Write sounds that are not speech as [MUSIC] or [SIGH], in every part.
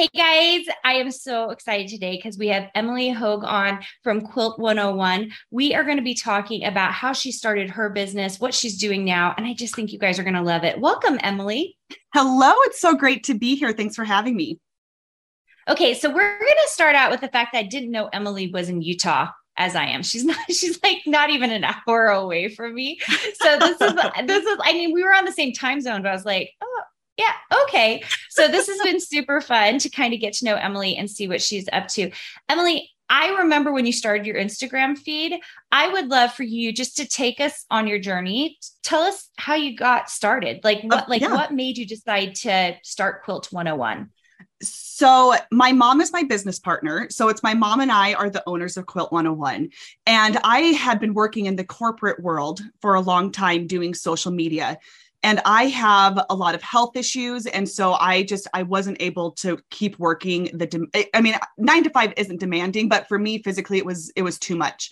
Hey guys, I am so excited today because we have Emily Hogue on from Quilt 101. We are going to be talking about how she started her business, what she's doing now, and I just think you guys are going to love it. Welcome, Emily. Hello, it's so great to be here. Thanks for having me. Okay, so we're going to start out with the fact that I didn't know Emily was in Utah as I am. She's [LAUGHS] not, she's like not even an hour away from me. So this is, [LAUGHS] this is, I mean, we were on the same time zone, but I was like, oh, yeah. Okay. So this has been super fun to kind of get to know Emily and see what she's up to. Emily, I remember when you started your Instagram feed. I would love for you just to take us on your journey. Tell us how you got started. Like what uh, like yeah. what made you decide to start Quilt 101? So my mom is my business partner. So it's my mom and I are the owners of Quilt 101. And I had been working in the corporate world for a long time doing social media and i have a lot of health issues and so i just i wasn't able to keep working the de- i mean 9 to 5 isn't demanding but for me physically it was it was too much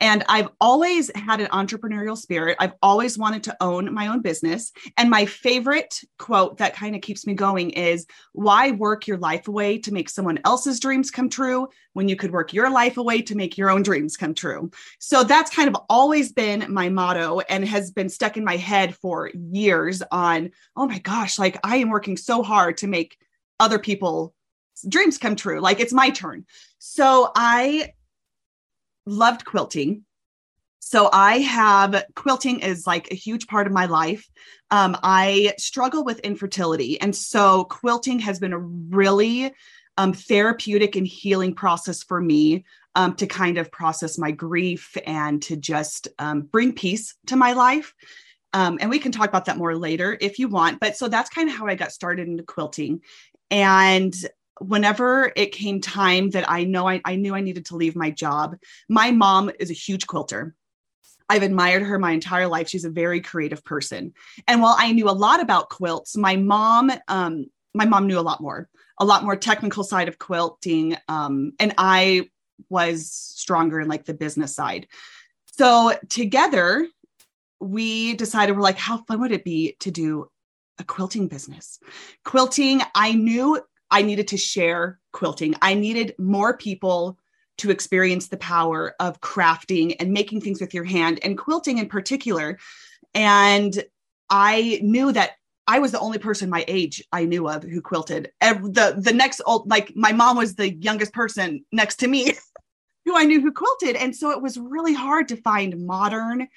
and I've always had an entrepreneurial spirit. I've always wanted to own my own business. And my favorite quote that kind of keeps me going is why work your life away to make someone else's dreams come true when you could work your life away to make your own dreams come true? So that's kind of always been my motto and has been stuck in my head for years on, oh my gosh, like I am working so hard to make other people dreams come true like it's my turn so i loved quilting. So I have quilting is like a huge part of my life. Um, I struggle with infertility. And so quilting has been a really um, therapeutic and healing process for me um, to kind of process my grief and to just um, bring peace to my life. Um, and we can talk about that more later if you want. But so that's kind of how I got started into quilting. And whenever it came time that I know I, I knew I needed to leave my job, my mom is a huge quilter. I've admired her my entire life. She's a very creative person. And while I knew a lot about quilts, my mom, um, my mom knew a lot more, a lot more technical side of quilting. Um, and I was stronger in like the business side. So together, we decided we're like, how fun would it be to do a quilting business? Quilting, I knew I needed to share quilting. I needed more people to experience the power of crafting and making things with your hand and quilting in particular. And I knew that I was the only person my age I knew of who quilted. the the next old like my mom was the youngest person next to me [LAUGHS] who I knew who quilted, and so it was really hard to find modern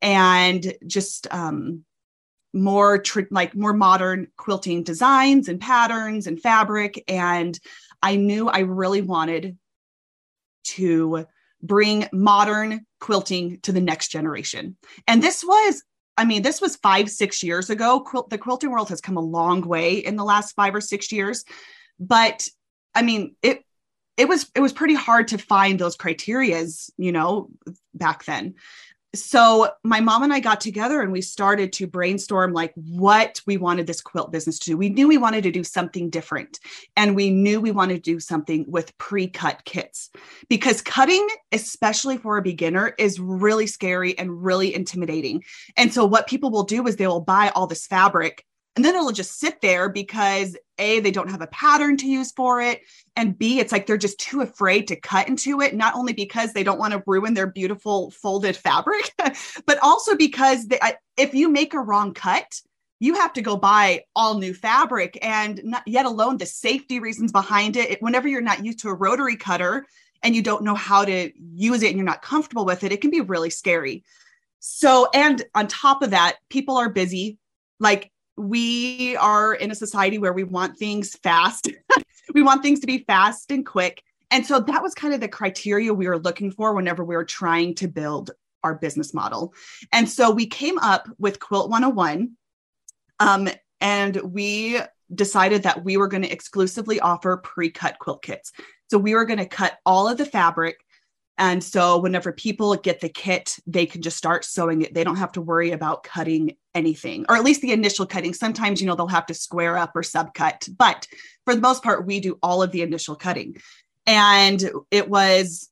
and just um, more tr- like more modern quilting designs and patterns and fabric and i knew i really wanted to bring modern quilting to the next generation. And this was i mean this was five six years ago. Quilt, the quilting world has come a long way in the last five or six years. But i mean it it was it was pretty hard to find those criterias you know back then so my mom and I got together and we started to brainstorm like what we wanted this quilt business to do. We knew we wanted to do something different and we knew we wanted to do something with pre-cut kits because cutting especially for a beginner is really scary and really intimidating. And so what people will do is they will buy all this fabric and then it'll just sit there because A, they don't have a pattern to use for it. And B, it's like they're just too afraid to cut into it, not only because they don't want to ruin their beautiful folded fabric, [LAUGHS] but also because they, if you make a wrong cut, you have to go buy all new fabric and not yet alone the safety reasons behind it. Whenever you're not used to a rotary cutter and you don't know how to use it and you're not comfortable with it, it can be really scary. So, and on top of that, people are busy. Like we are in a society where we want things fast. [LAUGHS] we want things to be fast and quick. And so that was kind of the criteria we were looking for whenever we were trying to build our business model. And so we came up with Quilt 101. Um, and we decided that we were going to exclusively offer pre-cut quilt kits. So we were going to cut all of the fabric. And so whenever people get the kit, they can just start sewing it. They don't have to worry about cutting anything, or at least the initial cutting. Sometimes, you know, they'll have to square up or subcut, but for the most part, we do all of the initial cutting. And it was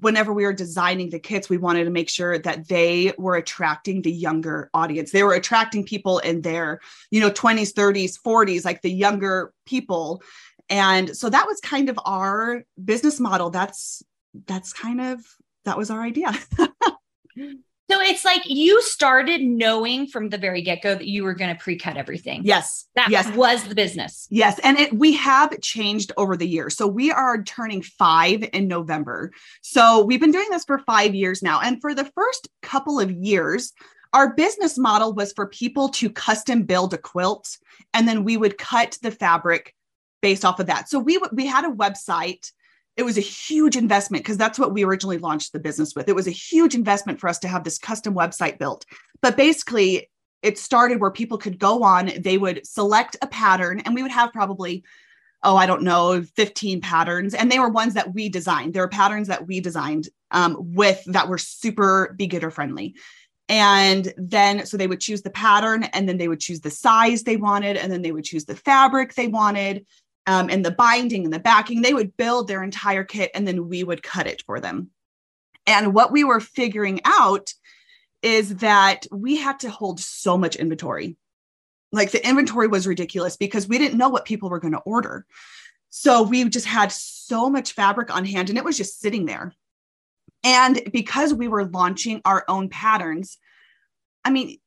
whenever we were designing the kits, we wanted to make sure that they were attracting the younger audience. They were attracting people in their, you know, 20s, 30s, 40s, like the younger people. And so that was kind of our business model. That's that's kind of that was our idea. [LAUGHS] So it's like you started knowing from the very get go that you were going to pre cut everything. Yes. That yes. was the business. Yes. And it, we have changed over the years. So we are turning five in November. So we've been doing this for five years now. And for the first couple of years, our business model was for people to custom build a quilt and then we would cut the fabric based off of that. So we we had a website it was a huge investment because that's what we originally launched the business with. It was a huge investment for us to have this custom website built. But basically, it started where people could go on, they would select a pattern, and we would have probably, oh, I don't know, 15 patterns. And they were ones that we designed. There were patterns that we designed um, with that were super beginner friendly. And then, so they would choose the pattern and then they would choose the size they wanted, and then they would choose the fabric they wanted um, and the binding and the backing. They would build their entire kit and then we would cut it for them. And what we were figuring out is that we had to hold so much inventory. Like the inventory was ridiculous because we didn't know what people were going to order. So we just had so much fabric on hand and it was just sitting there. And because we were launching our own patterns, I mean,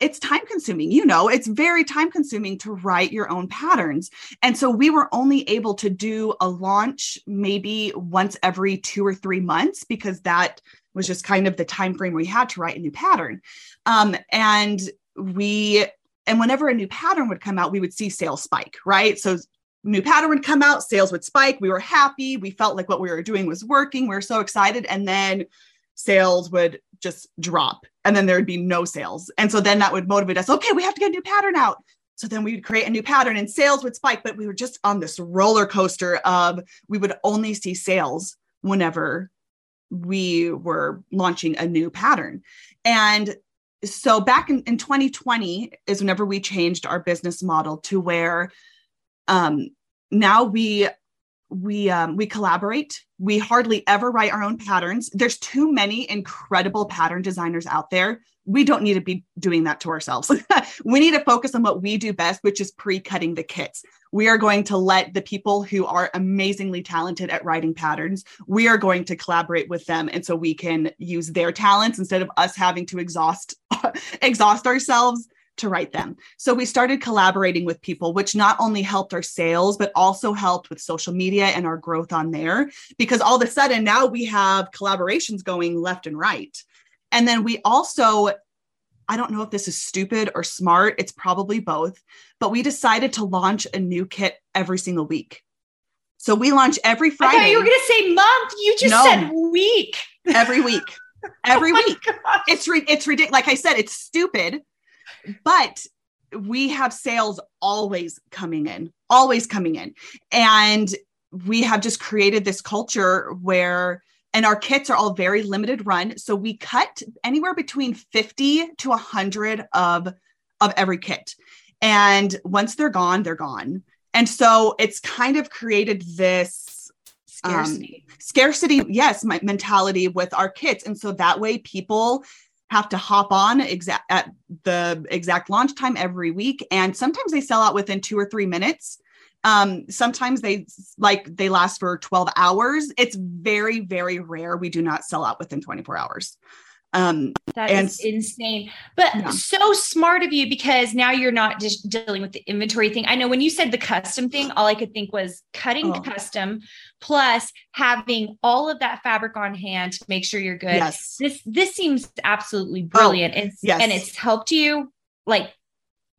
it's time consuming you know it's very time consuming to write your own patterns. And so we were only able to do a launch maybe once every two or three months because that was just kind of the time frame we had to write a new pattern. Um, and we and whenever a new pattern would come out we would see sales spike right? So new pattern would come out sales would spike we were happy we felt like what we were doing was working we were so excited and then sales would just drop and then there would be no sales. And so then that would motivate us, okay, we have to get a new pattern out. So then we would create a new pattern and sales would spike, but we were just on this roller coaster of we would only see sales whenever we were launching a new pattern. And so back in, in 2020 is whenever we changed our business model to where um, now we we um, we collaborate. We hardly ever write our own patterns. There's too many incredible pattern designers out there. We don't need to be doing that to ourselves. [LAUGHS] We need to focus on what we do best which is pre-cutting the kits. We are going to let the people who are amazingly talented at writing patterns we are going to collaborate with them and so we can use their talents instead of us having to exhaust [LAUGHS] exhaust ourselves to write them. So we started collaborating with people, which not only helped our sales, but also helped with social media and our growth on there. Because all of a sudden now we have collaborations going left and right. And then we also, I don't know if this is stupid or smart, it's probably both, but we decided to launch a new kit every single week. So we launch every Friday. I thought you were going to say month. You just no, said week. Every week. [LAUGHS] Every oh week. Gosh. It's re- it's ridiculous. Like I said, it's stupid but we have sales always coming in, always coming in. And we have just created this culture where and our kits are all very limited run. So we cut anywhere between 50 to 100 of of every kit. And once they're gone they're gone. And so it's kind of created this scarcity um, scarcity. yes my mentality with our kits. And so that way people have to hop on exact at the exact launch time every week. And sometimes they sell out within two or three minutes. Um sometimes they like they last for 12 hours. It's very very rare we do not sell out within 24 hours um that and, is insane but yeah. so smart of you because now you're not just dealing with the inventory thing i know when you said the custom thing all i could think was cutting oh. custom plus having all of that fabric on hand to make sure you're good yes. this this seems absolutely brilliant oh, and, yes. and it's helped you like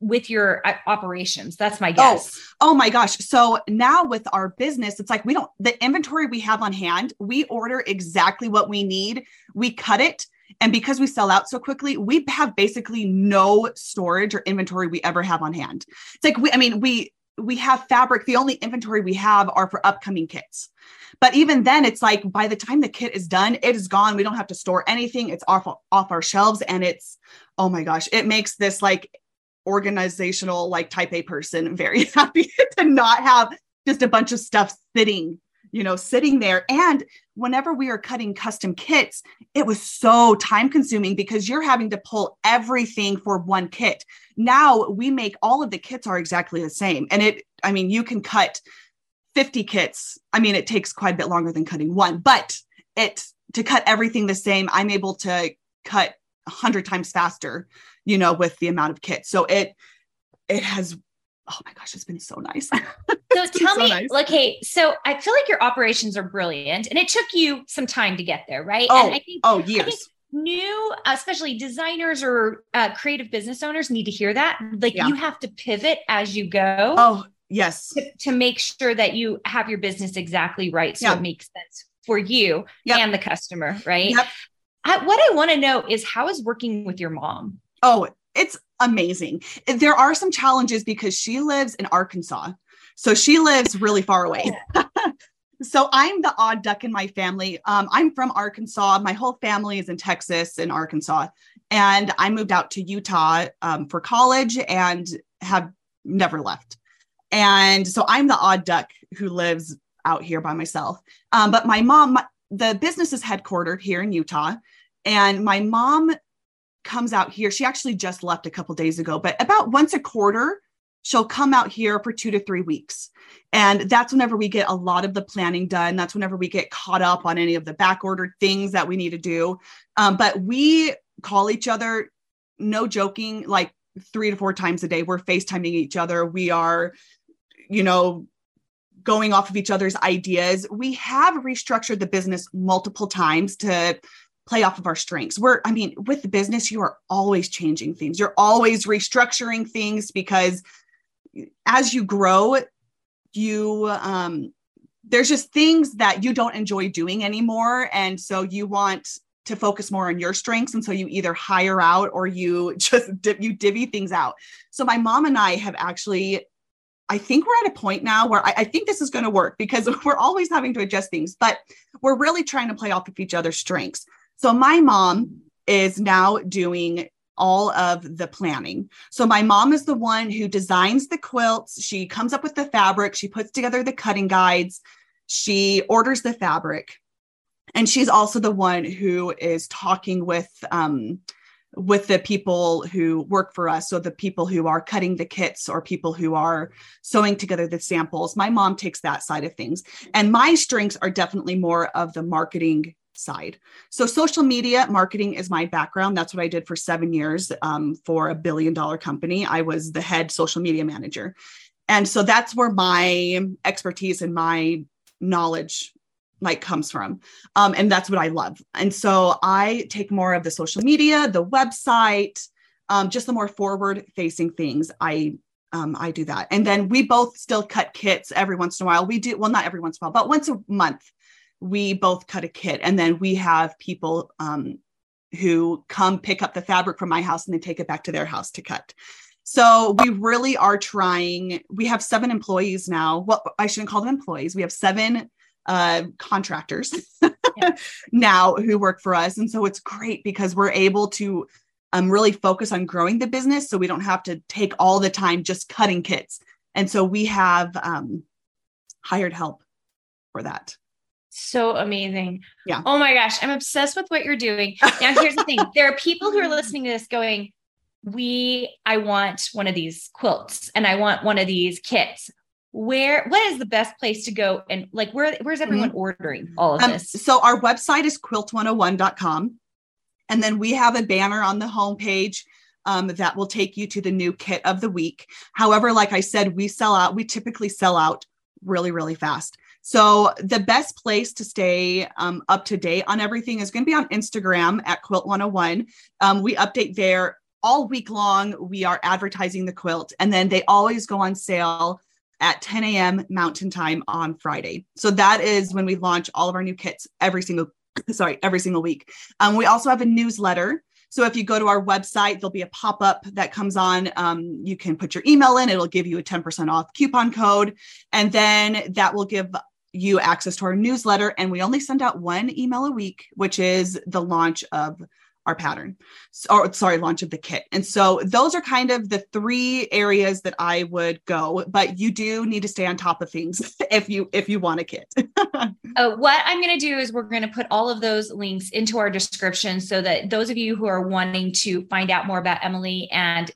with your uh, operations? That's my guess. Oh, oh my gosh. So now with our business, it's like we don't, the inventory we have on hand, we order exactly what we need, we cut it. And because we sell out so quickly, we have basically no storage or inventory we ever have on hand. It's like we, I mean, we we have fabric. The only inventory we have are for upcoming kits. But even then, it's like by the time the kit is done, it is gone. We don't have to store anything. It's off off our shelves, and it's oh my gosh, it makes this like organizational like type A person very [LAUGHS] happy to not have just a bunch of stuff sitting you know, sitting there. And whenever we are cutting custom kits, it was so time consuming because you're having to pull everything for one kit. Now we make all of the kits are exactly the same. And it, I mean, you can cut 50 kits. I mean, it takes quite a bit longer than cutting one, but it, to cut everything the same, I'm able to cut a hundred times faster, you know, with the amount of kits. So it, it has oh my gosh, it's been so nice. [LAUGHS] so tell me, nice. okay, so I feel like your operations are brilliant, and it took you some time to get there, right? Oh, and I think, oh, years. Think new, especially designers or uh, creative business owners, need to hear that. Like yeah. you have to pivot as you go. Oh, yes, to, to, make sure that you have your business exactly right, so yeah. it makes sense for you yep. and the customer, right? Yep. I, what I want to know is how is working with your mom? Oh, it's amazing. There are some challenges because she lives in Arkansas. So she lives really far away. [LAUGHS] so I'm the odd duck in my family. Um, I'm from Arkansas. My whole family is in Texas and Arkansas. And I moved out to Utah um, for college and have never left. And so I'm the odd duck who lives out here by myself. Um, but my mom, my, the business is headquartered here in Utah. And my mom comes out here. She actually just left a couple days ago, but about once a quarter, she'll come out here for two to three weeks. And that's whenever we get a lot of the planning done. That's whenever we get caught up on any of the back ordered things that we need to do. Um, but we call each other, no joking, like three to four times a day. We're FaceTiming each other. We are, you know, going off of each other's ideas. We have restructured the business multiple times to play off of our strengths. We're, I mean, with the business, you are always changing things. You're always restructuring things because as you grow, you um there's just things that you don't enjoy doing anymore. And so you want to focus more on your strengths. And so you either hire out or you [LAUGHS] just you divvy things out. So my mom and I have actually I think we're at a point now where I, I think this is going to work because [LAUGHS] we're always having to adjust things, but we're really trying to play off of each other's strengths. So my mom is now doing all of the planning. So my mom is the one who designs the quilts. She comes up with the fabric, she puts together the cutting guides, she orders the fabric. And she's also the one who is talking with um, with the people who work for us so the people who are cutting the kits or people who are sewing together the samples my mom takes that side of things and my strengths are definitely more of the marketing side. So, social media marketing is my background. That's what I did for seven years um, for a billion dollar company. I was the head social media manager. And so that's where my expertise and my knowledge like comes from um, and that's what i love and so i take more of the social media the website um, just the more forward facing things i um, i do that and then we both still cut kits every once in a while we do well not every once in a while but once a month we both cut a kit and then we have people um, who come pick up the fabric from my house and then take it back to their house to cut. So we really are trying we have seven employees now. Well i shouldn't call them employees. We have seven uh, contractors [LAUGHS] now who work for us. And so it's great because we're able to um, really focus on growing the business so we don't have to take all the time just cutting kits. And so we have um, hired help for that so amazing. Yeah. Oh my gosh, I'm obsessed with what you're doing. [LAUGHS] Now, here's the thing there are people who are listening to this going, We, I want one of these quilts and I want one of these kits. Where, what is the best place to go? And like, where, where's everyone mm-hmm. ordering all of um, this? So, our website is quilt101.com. And then we have a banner on the homepage um, that will take you to the new kit of the week. However, like I said, we sell out, we typically sell out really, really fast. So the best place to stay um, up to date on everything is going to be on Instagram at Quilt 101. Um, we update there all week long, we are advertising the quilt, and then they always go on sale at 10 a.m. Mountain Time on Friday. So that is when we launch all of our new kits every single [COUGHS] sorry every single week. Um, we also have a newsletter. So if you go to our website, there'll be a pop up that comes on. Um, you can put your email in; it'll give you a 10% off coupon code, and then that will give you access to our newsletter. And we only send out one email a week, which is the launch of our pattern or sorry launch of the kit and so those are kind of the three areas that i would go but you do need to stay on top of things [LAUGHS] if you if you want a kit [LAUGHS] uh, what i'm going to do is we're going to put all of those links into our description so that those of you who are wanting to find out more about emily and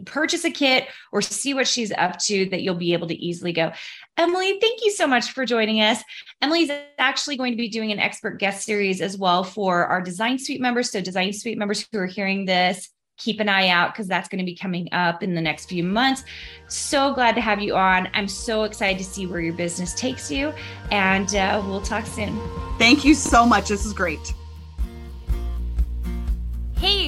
purchase a kit or see what she's up to that you'll be able to easily go. Emily, thank you so much for joining us. Emily's actually going to be doing an expert guest series as well for our Design Suite members. So, Design Suite members who are hearing this, keep an eye out because that's going to be coming up in the next few months. So glad to have you on. I'm so excited to see where your business takes you, and uh, we'll talk soon. Thank you so much. This is great.